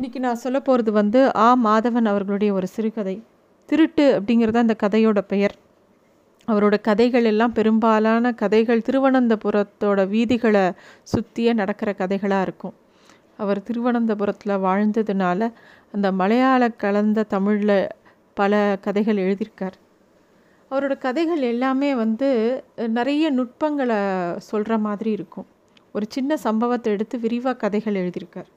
இன்றைக்கி நான் சொல்ல போகிறது வந்து ஆ மாதவன் அவர்களுடைய ஒரு சிறுகதை. திருட்டு அப்படிங்கிறது அந்த கதையோட பெயர். அவரோட கதைகள் எல்லாம் பெரும்பாலான கதைகள் திருவனந்தபுரத்தோட வீதிகளை சுற்றியே நடக்கிற கதைகளாக இருக்கும். அவர் திருவனந்தபுரத்தில் வாழ்ந்ததுனால அந்த மலையாள கலந்த தமிழில் பல கதைகள் எழுதியிருக்கார். அவரோட கதைகள் எல்லாமே வந்து நிறைய நுட்பங்களை சொல்கிற மாதிரி இருக்கும். ஒரு சின்ன சம்பவத்தை எடுத்து விரிவாக கதைகள் எழுதியிருக்கார்.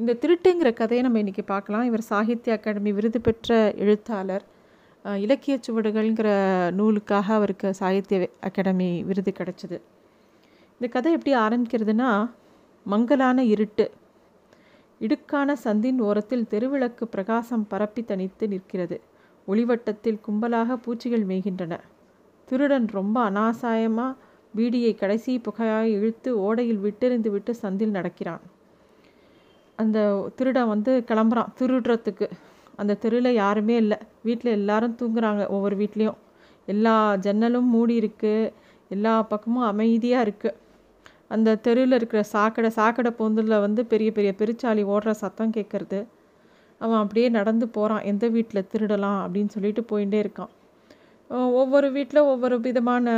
இந்த திருட்டுங்கிற கதையை நம்ம இன்றைக்கி பார்க்கலாம். இவர் சாகித்ய அகாடமி விருது பெற்ற எழுத்தாளர். இலக்கிய சுவடுகள்ங்கிற நூலுக்காக அவருக்கு சாகித்ய அகாடமி விருது கிடச்சிது. இந்த கதை எப்படி ஆரம்பிக்கிறதுனா மங்கலான இருட்டு. இடுக்கான சந்தின் ஓரத்தில் தெருவிளக்கு பிரகாசம் பரப்பி தனித்து நிற்கிறது. ஒளிவட்டத்தில் கும்பலாக பூச்சிகள் மேய்கின்றன. திருடன் ரொம்ப அனாசாயமாக பீடியை கடைசி புகையாக இழுத்து ஓடையில் விட்டெறிந்து விட்டு சந்தில் நடக்கிறான். அந்த திருடன் வந்து கிளம்புறான். திருடுறதுக்கு. அந்த தெருவில் யாருமே இல்லை. வீட்டில் எல்லாரும் தூங்குறாங்க ஒவ்வொரு வீட்லேயும். எல்லா ஜன்னலும் மூடி இருக்குது எல்லா பக்கமும் அமைதியாக இருக்குது அந்த தெருவில் இருக்கிற சாக்கடை சாக்கடை பொந்தில் வந்து பெரிய பெரிய பெருச்சாளி ஓடுற சத்தம் கேட்குறது அவன் அப்படியே நடந்து போகிறான் எந்த வீட்டில் திருடலாம் அப்படின்னு சொல்லிட்டு போயிட்டே இருக்கான். ஒவ்வொரு வீட்டில் ஒவ்வொரு விதமான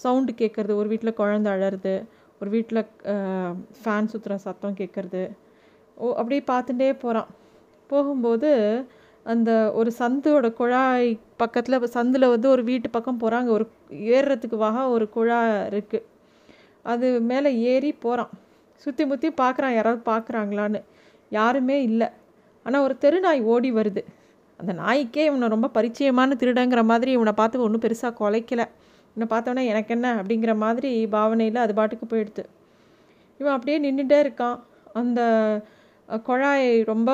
சவுண்டு கேட்குறது ஒரு வீட்டில் குழந்த அழறது. ஒரு வீட்டில் ஃபேன் சுற்றுற சத்தம் கேட்குறது ஓ அப்படியே பார்த்துட்டே போகிறான் போகும்போது அந்த ஒரு சந்தோட குழாய் பக்கத்தில் சந்தில் வந்து ஒரு வீட்டு பக்கம் போகிறாங்க ஒரு ஏறுறதுக்கு வாக ஒரு குழா இருக்குது அது மேலே ஏறி போகிறான் சுற்றி முற்றி பார்க்குறான் யாராவது பார்க்குறாங்களான்னு. யாருமே இல்லை. ஆனால் ஒரு தெருநாய் ஓடி வருது. அந்த நாய்க்கே இவனை ரொம்ப பரிச்சயமான திருடங்கிற மாதிரி இவனை பார்த்து ஒன்றும் பெருசாக குலைக்கலை. இவனை பார்த்தோன்னே எனக்கு என்ன? அப்படிங்கிற மாதிரி பாவனையில் அது பாட்டுக்கு போயிடுது. இவன் அப்படியே நின்றுட்டே இருக்கான். அந்த குழாய் ரொம்ப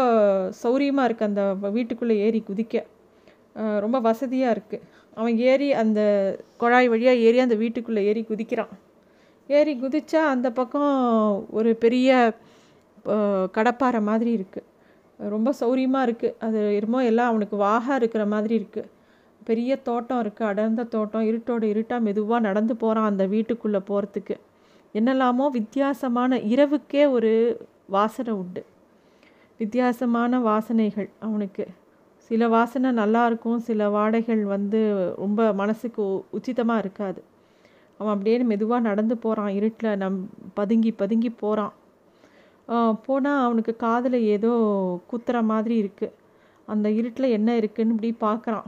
சௌரியமாக இருக்குது அந்த வீட்டுக்குள்ளே ஏறி குதிக்க. ரொம்ப வசதியாக இருக்குது அவன் ஏறி அந்த குழாய் வழியாக ஏறி அந்த வீட்டுக்குள்ளே ஏறி குதிக்கிறான். ஏறி குதித்தா அந்த பக்கம் ஒரு பெரிய கடப்பாறை மாதிரி இருக்குது ரொம்ப சௌரியமாக இருக்குது அது இருமோ எல்லாம் அவனுக்கு வாகா இருக்கிற மாதிரி இருக்குது பெரிய தோட்டம் இருக்குது அடர்ந்த தோட்டம். இருட்டோட இருட்டாக மெதுவாக நடந்து போகிறான் அந்த வீட்டுக்குள்ளே போகிறதுக்கு என்னெல்லாமோ வித்தியாசமான இரவுக்கே ஒரு வாசனை உண்டு. வித்தியாசமான வாசனைகள் அவனுக்கு. சில வாசனை நல்லா இருக்கும் சில வாடைகள் வந்து ரொம்ப மனசுக்கு உச்சிதமாக இருக்காது. அவன் அப்படியே மெதுவாக நடந்து போகிறான் இருட்டில் நம் பதுங்கி பதுங்கி போகிறான் போனால் அவனுக்கு காதில் ஏதோ குத்துற மாதிரி இருக்குது அந்த இருட்டில் என்ன இருக்குதுன்னு இப்படி பார்க்குறான்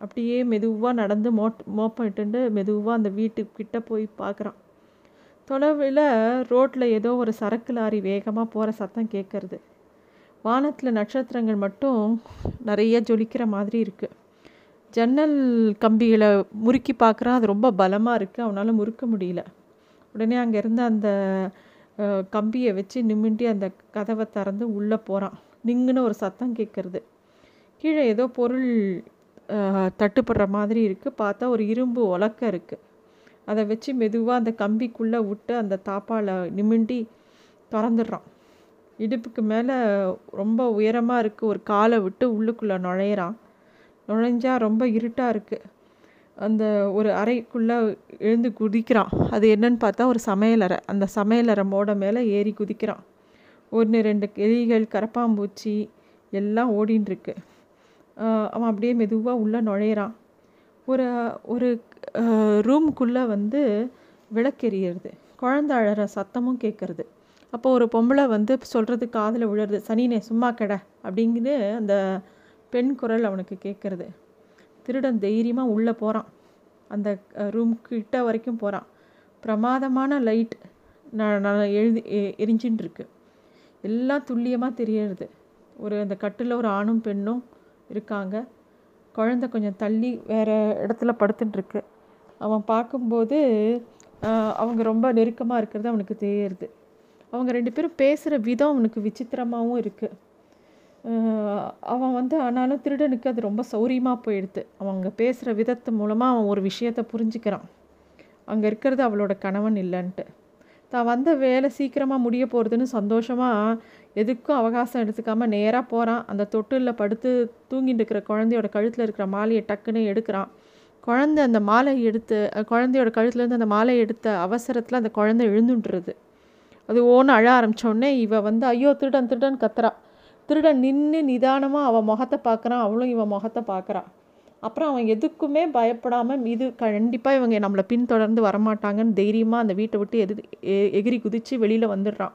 அப்படியே மெதுவாக நடந்து மோட் மோப்பிட்டு மெதுவாக அந்த வீட்டுக்கிட்ட போய் பார்க்குறான் தொலைவில் ரோட்டில் ஏதோ ஒரு சரக்கு லாரி வேகமாக போகிற சத்தம் கேட்குறது வானத்தில் நட்சத்திரங்கள் மட்டும் நிறைய ஜொலிக்கிற மாதிரி இருக்குது ஜன்னல் கம்பிகளை முறுக்கி பார்க்குறான் அது ரொம்ப பலமாக இருக்குது அவனால் முறுக்க முடியல. உடனே அங்கே இருந்த அந்த கம்பியை வச்சு நிமிண்டி அந்த கதவை திறந்து உள்ளே போகிறான் நிங்குன்னு ஒரு சத்தம் கேட்குறது கீழே ஏதோ பொருள் தட்டுப்படுற மாதிரி இருக்குது பார்த்தா ஒரு இரும்பு உலக்க இருக்குது அதை வச்சு மெதுவாக அந்த கம்பிக்குள்ளே விட்டு அந்த தாப்பால் நிமிண்டி திறந்துடுறான். இடுப்புக்கு மேலே ரொம்ப உயரமாக இருக்குது ஒரு காலை விட்டு உள்ளுக்குள்ளே நுழையிறான். நுழைஞ்சால் ரொம்ப இருட்டாக இருக்குது அந்த ஒரு அறைக்குள்ளே எழுந்து குதிக்கிறான். அது என்னன்னு பார்த்தா ஒரு சமையலறை. அந்த சமையலறை மோட மேலே ஏறி குதிக்கிறான். ஒன்று ரெண்டு எலிகள் கரப்பாம்பூச்சி எல்லாம் ஓடின்ட்டுருக்கு அவன் அப்படியே மெதுவாக உள்ளே நுழையிறான். ஒரு ஒரு ரூம்குள்ளே வந்து விளக்கெறியிறது. குழந்த அழற சத்தமும் கேட்குறது அப்போ ஒரு பொம்பளை வந்து சொல்கிறது காதில் விழுறது சனினே சும்மா கெட அப்படிங்கிற அந்த பெண் குரல் அவனுக்கு கேட்குறது திருடன் தைரியமாக உள்ளே போகிறான் அந்த ரூம் கிட்ட வரைக்கும் போகிறான் பிரமாதமான லைட் நான் எழுதி எரிஞ்சின்னு இருக்கு. எல்லாம் துல்லியமாக தெரியறது. ஒரு அந்த கட்டில் ஒரு ஆணும் பெண்ணும் இருக்காங்க. குழந்த கொஞ்சம் தள்ளி வேறு இடத்துல படுத்துட்டுருக்கு அவன் பார்க்கும்போது அவங்க ரொம்ப நெருக்கமாக இருக்கிறது அவனுக்கு தெரியுது அவங்க ரெண்டு பேரும் பேசுகிற விதம் அவனுக்கு விசித்திரமாகவும் இருக்குது அவன் வந்து ஆனாலும் திருடனுக்கு அது ரொம்ப சௌரியமாக போயிடுது. அவங்க பேசுகிற விதத்து மூலமாக அவன் ஒரு விஷயத்தை புரிஞ்சுக்கிறான். அங்கே இருக்கிறது அவளோட கணவன் இல்லைன்ட்டு. தான் வந்த வேலை சீக்கிரமாக முடிய போகிறதுன்னு சந்தோஷமாக எதுக்கும் அவகாசம் எடுத்துக்காமல் நேராக போகிறான் அந்த தொட்டிலில் படுத்து தூங்கிட்டு இருக்கிற குழந்தையோட கழுத்தில் இருக்கிற மாலையை டக்குன்னு எடுக்கிறான். குழந்தை அந்த மாலை எடுத்து குழந்தையோட கழுத்துலேருந்து அந்த மாலை எடுத்த அவசரத்தில் அந்த குழந்தை எழுந்துன்றது. அது ஓன்னு அழ ஆரம்பித்தோடனே இவன் வந்து ஐயோ திருடன் திருடன் கத்துறா. திருடன் நின்று நிதானமாக அவன் முகத்தை பார்க்குறான் அவளும் இவன் முகத்தை பார்க்குறான் அப்புறம் அவன் எதுக்குமே பயப்படாமல் இது கண்டிப்பாக இவங்க நம்மளை பின்தொடர்ந்து வரமாட்டாங்கன்னு தைரியமாக அந்த வீட்டை விட்டு எது எகிரி குதித்து வெளியில் வந்துடுறான்.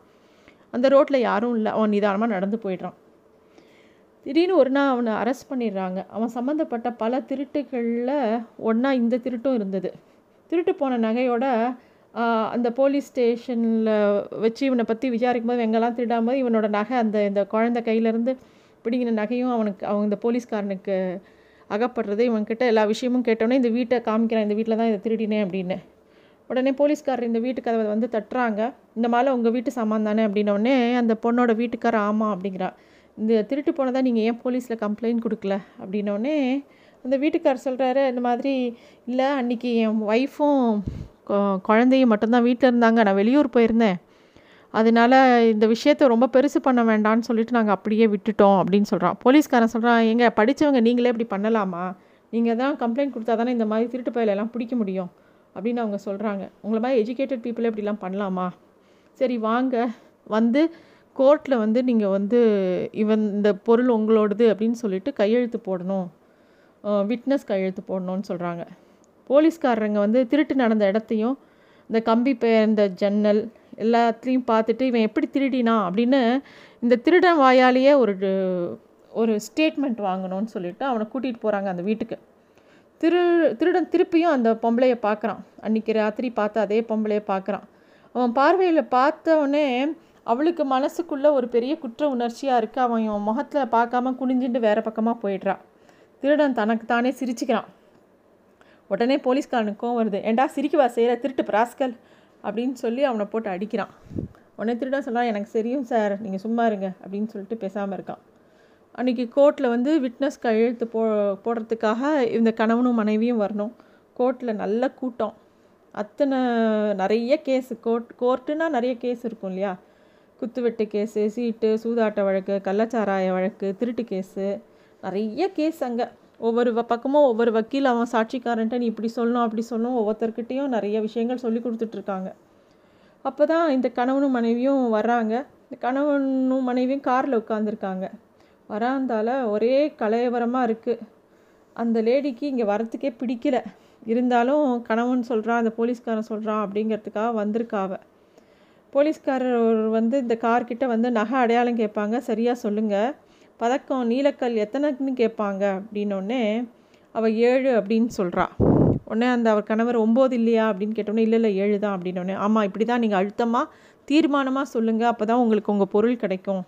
அந்த ரோட்டில் யாரும் இல்லை. அவன் நிதானமாக நடந்து போயிடுறான். திடீர்னு ஒரு நாள் அவனை அரெஸ்ட் பண்ணிடுறாங்க. அவன் சம்மந்தப்பட்ட பல திருட்டுகளில் ஒன்றா இந்த திருட்டும் இருந்தது. திருட்டு போன நகையோட அந்த போலீஸ் ஸ்டேஷனில் வச்சு இவனை பற்றி விசாரிக்கும் போது எங்கெல்லாம் திருடாமல் இவனோட நகை அந்த இந்த குழந்த கையிலேருந்து பிடிங்கின நகையும் அவனுக்கு அவங்க இந்த போலீஸ்காரனுக்கு அகப்படுறது. இவன்கிட்ட எல்லா விஷயமும் கேட்டோன்னே இந்த வீட்டை காமிக்கிறான் இந்த வீட்டில் தான் இதை திருடினேன் அப்படின்னு. உடனே போலீஸ்காரர் இந்த வீட்டு கதவை வந்து தட்டுறாங்க. இந்த மாதிரி உங்கள் வீட்டு சாமான் தானே? அப்படின்னோடனே அந்த பொண்ணோட வீட்டுக்காரர் ஆமாம் அப்படிங்கிறா. இந்த திருட்டு போனதாக நீங்கள் ஏன் போலீஸில் கம்ப்ளைண்ட் கொடுக்கல? அப்படின்னோடனே அந்த வீட்டுக்காரர் சொல்கிறாரு இந்த மாதிரி இல்லை அன்றைக்கி என் ஒய்ஃபும் குழந்தையும் மட்டும்தான் வீட்டில் இருந்தாங்க. நான் வெளியூர் போயிருந்தேன். அதனால் இந்த விஷயத்த ரொம்ப பெருசு பண்ண வேண்டாம்னு சொல்லிட்டு நாங்கள் அப்படியே விட்டுட்டோம் அப்படின்னு சொல்கிறான் போலீஸ்காரன் சொல்கிறான் எங்கே படித்தவங்க நீங்களே இப்படி பண்ணலாமா? நீங்கள் தான் கம்ப்ளைண்ட் கொடுத்தா தானே இந்த மாதிரி திருட்டு பயிலெல்லாம் பிடிக்க முடியும். அப்படின்னு அவங்க சொல்கிறாங்க உங்களை மாதிரி எஜுகேட்டட் பீப்புளே இப்படிலாம் பண்ணலாமா? சரி வாங்க. வந்து கோர்ட்டில் வந்து நீங்கள் வந்து இவன் இந்த பொருள் உங்களோடது அப்படின்னு சொல்லிட்டு கையெழுத்து போடணும். விட்னஸ் கையெழுத்து போடணும்னு சொல்கிறாங்க போலீஸ்காரங்க வந்து திருட்டு நடந்த இடத்தையும் இந்த கம்பி இந்த ஜன்னல் எல்லாத்துலேயும் பார்த்துட்டு இவன் எப்படி திருடினா அப்படின்னு இந்த திருடன் வாயாலேயே ஒரு ஒரு ஸ்டேட்மெண்ட் வாங்கணும்னு சொல்லிட்டு அவனை கூட்டிகிட்டு போகிறாங்க அந்த வீட்டுக்கு. திரு திருடன் திருப்பியும் அந்த பொம்பளையை பார்க்குறான். அன்றைக்கி ராத்திரி பார்த்து அதே பொம்பளையை பார்க்குறான். அவன் பார்வையில் பார்த்தவொடனே அவளுக்கு மனசுக்குள்ளே ஒரு பெரிய குற்ற உணர்ச்சியாக இருக்குது அவன் இவன் முகத்தில் பார்க்காம குனிஞ்சுட்டு வேறு பக்கமாக போயிடுறான் திருடன் தனக்கு தானே சிரிச்சுக்கிறான். உடனே போலீஸ்காரனுக்கும் வருது. ஏண்டா சிரிக்கவா? செய்கிற திருட்டு பிராஸ்கல். அப்படின்னு சொல்லி அவனை போட்டு அடிக்கிறான். உடனே திருட சொன்னால் எனக்கு சரியும் சார் நீங்கள் சும்மா இருங்க அப்படின்னு சொல்லிட்டு பேசாமல் இருக்கான். அன்றைக்கி கோர்ட்டில் வந்து விட்னஸ் கையெழுத்து போ போடுறதுக்காக இந்த கணவனும் மனைவியும் வரணும். கோர்ட்டில் நல்ல கூட்டம். அத்தனை நிறைய கேஸு. கோர்ட் கோர்ட்டுனா நிறைய கேஸ் இருக்கும் இல்லையா? குத்துவெட்டு கேஸு சீட்டு சூதாட்ட வழக்கு கள்ளச்சாராய வழக்கு திருட்டு கேஸு. நிறைய கேஸ் அங்கே. ஒவ்வொரு பக்கமும் ஒவ்வொரு வக்கீல் அவன் சாட்சிக்காரன்ட்ட நீ இப்படி சொல்லணும் அப்படி சொல்லணும் ஒவ்வொருத்தர்கிட்டையும் நிறைய விஷயங்கள் சொல்லி கொடுத்துட்ருக்காங்க. அப்போ தான் இந்த கணவனும் மனைவியும் வர்றாங்க. இந்த கணவனும் மனைவியும் காரில் உட்காந்துருக்காங்க வராந்தால ஒரே கலையவரமாக இருக்குது அந்த லேடிக்கு இங்கே வரத்துக்கே பிடிக்கல. இருந்தாலும் கணவன் சொல்கிறான் அந்த போலீஸ்காரன் சொல்கிறான் அப்படிங்கிறதுக்காக வந்திருக்காவ. போலீஸ்காரர் வந்து இந்த கார்கிட்ட வந்து நகை அடையாளம் கேட்பாங்க. சரியாக சொல்லுங்கள் பதக்கம் நீலக்கல் எத்தனைன்னு கேட்பாங்க? அப்படின்னோடனே அவள் ஏழு அப்படின்னு சொல்கிறா உடனே அந்த அவர் கணவர் ஒம்பது இல்லையா? அப்படின்னு கேட்டோன்னே இல்லை இல்லை ஏழு தான். அப்படின்னோடனே ஆமாம் இப்படி தான் நீங்கள் அழுத்தமாக தீர்மானமாக சொல்லுங்கள் அப்போ தான் உங்களுக்கு உங்கள் பொருள் கிடைக்கும்.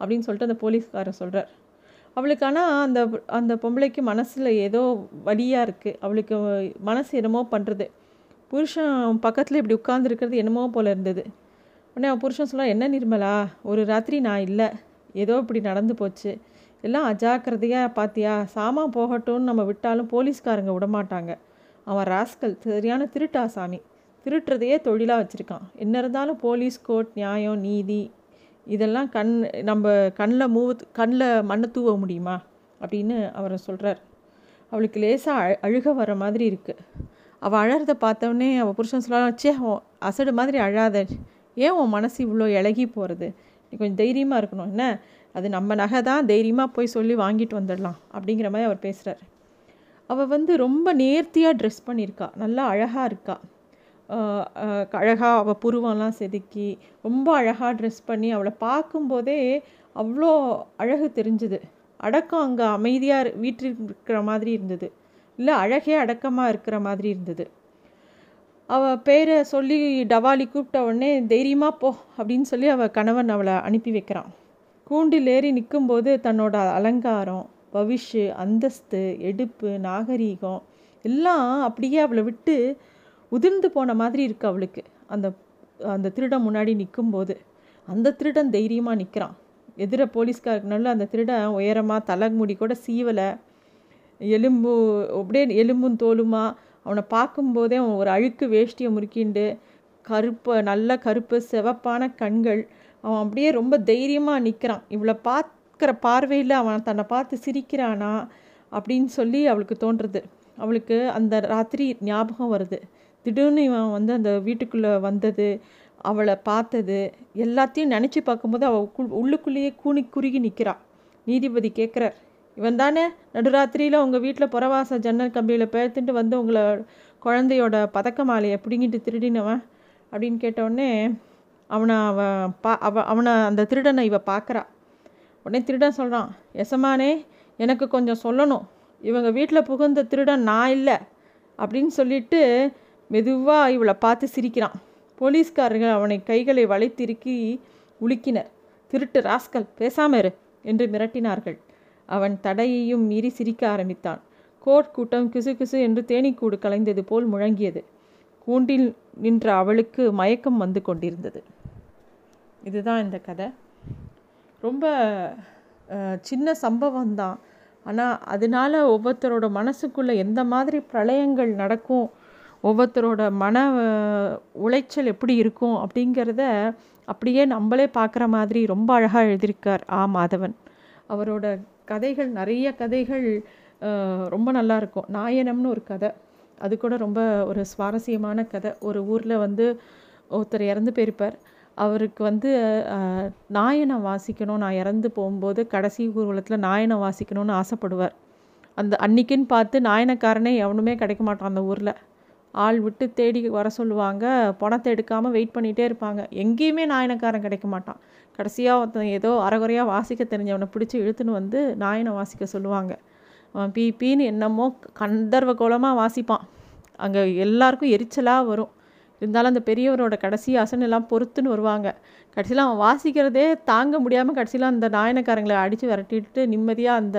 அப்படின்னு சொல்லிட்டு அந்த போலீஸ்காரர் சொல்கிறார் அவளுக்கு ஆனால் அந்த அந்த பொம்பளைக்கு மனசில் ஏதோ வழியாக இருக்குது அவளுக்கு மனசு என்னமோ பண்ணுறது புருஷன் பக்கத்தில் இப்படி உட்காந்துருக்கிறது என்னமோ போல் இருந்தது. உடனே அவன் புருஷன் சொல்ல என்ன நிர்மலா? ஒரு ராத்திரி நான் இல்லை. ஏதோ இப்படி நடந்து போச்சு. எல்லாம் அஜாக்கிரதையாக பார்த்தியா சாமான் போகட்டும்னு நம்ம விட்டாலும் போலீஸ்காரங்க விடமாட்டாங்க. அவன் ராஸ்கல் சரியான திருட்டா சாமி. திருட்டுறதையே தொழிலாக வச்சுருக்கான். என்ன இருந்தாலும் போலீஸ் கோர்ட் நியாயம் நீதி இதெல்லாம் கண் நம்ம கண்ணில் மூவ கண்ணில் மண்ணை தூவ முடியுமா? அப்படின்னு அவரை சொல்கிறார் அவளுக்கு லேசாக அழு அழுக வர மாதிரி இருக்குது அவள் அழகிறத பார்த்தவொடனே அவள் புருஷன் சொல்லலாம் சே அசடு மாதிரி அழாத. ஏன் உன் மனசு இவ்வளோ இழகி போகிறது நீ கொஞ்சம் தைரியமாக இருக்கணும். என்ன? அது நம்ம நகை தான் தைரியமாக போய் சொல்லி வாங்கிட்டு வந்துடலாம் அப்படிங்கிற மாதிரி அவர் பேசுகிறார் அவள் வந்து ரொம்ப நேர்த்தியாக ட்ரெஸ் பண்ணியிருக்கா. நல்லா அழகாக இருக்கா. அழகாக அவள் புருவம்லாம் செதுக்கி ரொம்ப அழகாக ட்ரெஸ் பண்ணி அவளை பார்க்கும்போதே அவ்வளோ அழகு தெரிஞ்சுது. அடக்கம் அங்கே அமைதியாக வீட்டில் இருக்கிற மாதிரி இருந்தது. இல்லை அழகே அடக்கமாக இருக்கிற மாதிரி இருந்தது. அவள் பேரை சொல்லி டவாலி கூப்பிட்ட உடனே தைரியமாக போ அப்படின்னு சொல்லி அவள் கணவன் அவளை அனுப்பி வைக்கிறான். கூண்டில் ஏறி நிற்கும்போது தன்னோட அலங்காரம் பவிஷு அந்தஸ்து எடுப்பு நாகரீகம் எல்லாம் அப்படியே அவளை விட்டு உதிர்ந்து போன மாதிரி இருக்குது அவளுக்கு. அந்த அந்த திருடன் முன்னாடி நிற்கும்போது அந்த திருடன் தைரியமாக நிற்கிறான் எதிர போலீஸ்காரனால அந்த திருடன் உயரமாக தலைமுடி கூட சீவலை. எலும்பு அப்படியே எலும்பும் தோலுமா அவனை பார்க்கும்போதே அவன் ஒரு அழுக்கு வேஷ்டியை முறுக்கிண்டு கருப்பு நல்ல கருப்பு சிவப்பான கண்கள். அவன் அப்படியே ரொம்ப தைரியமாக நிற்கிறான் இவளை பார்க்குற பார்வையில் அவன் தன்னை பார்த்து சிரிக்கிறானா அப்படின்னு சொல்லி அவளுக்கு தோன்றுறது. அவளுக்கு அந்த ராத்திரி ஞாபகம் வருது. திடீர்னு இவன் வந்து அந்த வீட்டுக்குள்ளே வந்தது அவளை பார்த்தது எல்லாத்தையும் நினச்சி பார்க்கும்போது அவள் உள்ளுக்குள்ளேயே கூணி குறுகி நிற்கிறாள் நீதிபதி கேட்குறார் இவன் தானே நடுராத்திரியில் உங்கள் வீட்டில் புறவாச ஜன்னல் கம்பியில் பேர்த்துட்டு வந்து உங்களை குழந்தையோட பதக்க மாலையை பிடுங்கிட்டு திருடினவன் அப்படின்னு கேட்டவுடனே அவனை அவன் பா அவ அவனை அந்த திருடனை இவ பார்க்குறா உடனே திருடன் சொல்கிறான் எசமானே எனக்கு கொஞ்சம் சொல்லணும். இவங்க வீட்டில் புகுந்த திருடன் நான் இல்லை. அப்படின்னு சொல்லிட்டு மெதுவாக இவளை பார்த்து சிரிக்கிறான். போலீஸ்காரர்கள் அவனை கைகளை வளைத்திருக்கி உலுக்கினர். திருட்டு ராஸ்கல் பேசாம இரு என்று மிரட்டினார்கள். அவன் தடையையும் மீறி சிரிக்க ஆரம்பித்தான். கோட் கூட்டம் கிசு கிசு என்று தேனீக்கூடு கலைந்தது போல் முழங்கியது. கூண்டில் நின்ற அவளுக்கு மயக்கம் வந்து கொண்டிருந்தது. இதுதான் இந்த கதை. ரொம்ப சின்ன சம்பவம் தான் ஆனால் அதனால் ஒவ்வொருத்தரோட மனசுக்குள்ளே எந்த மாதிரி பிரளயங்கள் நடக்கும் ஒவ்வொருத்தரோட மன உளைச்சல் எப்படி இருக்கும் அப்படிங்கிறத அப்படியே நம்மளே பார்க்குற மாதிரி ரொம்ப அழகாக எழுதியிருக்கார் ஆ மாதவன். அவரோட கதைகள் நிறைய கதைகள் ரொம்ப நல்லா இருக்கும். நாயனம்னு ஒரு கதை. அது கூட ரொம்ப ஒரு சுவாரஸ்யமான கதை. ஒரு ஊரில் வந்து ஒருத்தர் இறந்து போயிருப்பார். அவருக்கு வந்து நாயனம் வாசிக்கணும். நான் இறந்து போகும்போது கடைசி ஊர்வலத்தில் நாயனம் வாசிக்கணும்னு ஆசைப்படுவார். அந்த அன்னைக்குன்னு பார்த்து நாயனக்காரனே எவனுமே கிடைக்க மாட்டான் அந்த ஊரில். ஆள் விட்டு தேடி வர சொல்லுவாங்க. பணத்தை எடுக்காமல் வெயிட் பண்ணிகிட்டே இருப்பாங்க. எங்கேயுமே நாயனக்காரன் கிடைக்க மாட்டான். கடைசியாக ஒருத்தன் ஏதோ அறகுறையாக வாசிக்க தெரிஞ்சவனை பிடிச்சி இழுத்துன்னு வந்து நாயனை வாசிக்க சொல்லுவாங்க. அவன் பீ பீன்னு என்னமோ கந்தர்வ கோலமாக வாசிப்பான். அங்கே எல்லாருக்கும் எரிச்சலாக வரும். இருந்தாலும் அந்த பெரியவரோட கடைசி அசனெல்லாம் பொறுத்துன்னு வருவாங்க. கடைசியில் அவன் வாசிக்கிறதே தாங்க முடியாமல் கடைசியில் அந்த நாயனக்காரங்களை அடித்து விரட்டிட்டு நிம்மதியாக அந்த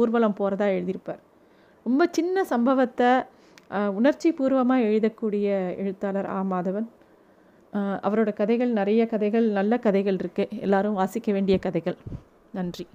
ஊர்வலம் போகிறதா எழுதியிருப்பார். ரொம்ப சின்ன சம்பவத்தை உணர்ச்சி பூர்வமாக எழுதக்கூடிய எழுத்தாளர் ஆ. மாதவன். அவரோட கதைகள் நிறைய கதைகள் நல்ல கதைகள் இருக்குது எல்லாரும் வாசிக்க வேண்டிய கதைகள். நன்றி.